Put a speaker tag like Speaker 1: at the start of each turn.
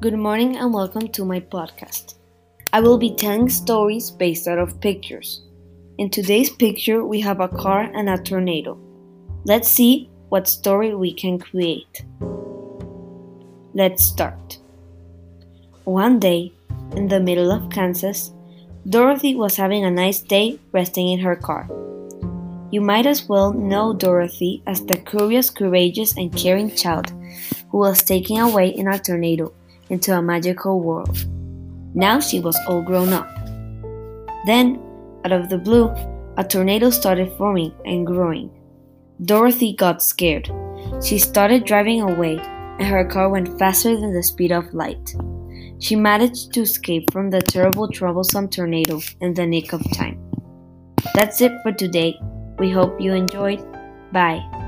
Speaker 1: Good morning and welcome to my podcast. I will be telling stories based out of pictures. In today's picture, we have a car and a tornado. Let's see what story we can create. Let's start. One day, in the middle of Kansas, Dorothy was having a nice day resting in her car. You might as well know Dorothy as the curious, courageous, and caring child who was taken away in a tornado into a magical world. Now she was all grown up. Then, out of the blue, a tornado started forming and growing. Dorothy got scared. She started driving away, and her car went faster than the speed of light. She managed to escape from the terrible, troublesome tornado in the nick of time. That's it for today. We hope you enjoyed. Bye.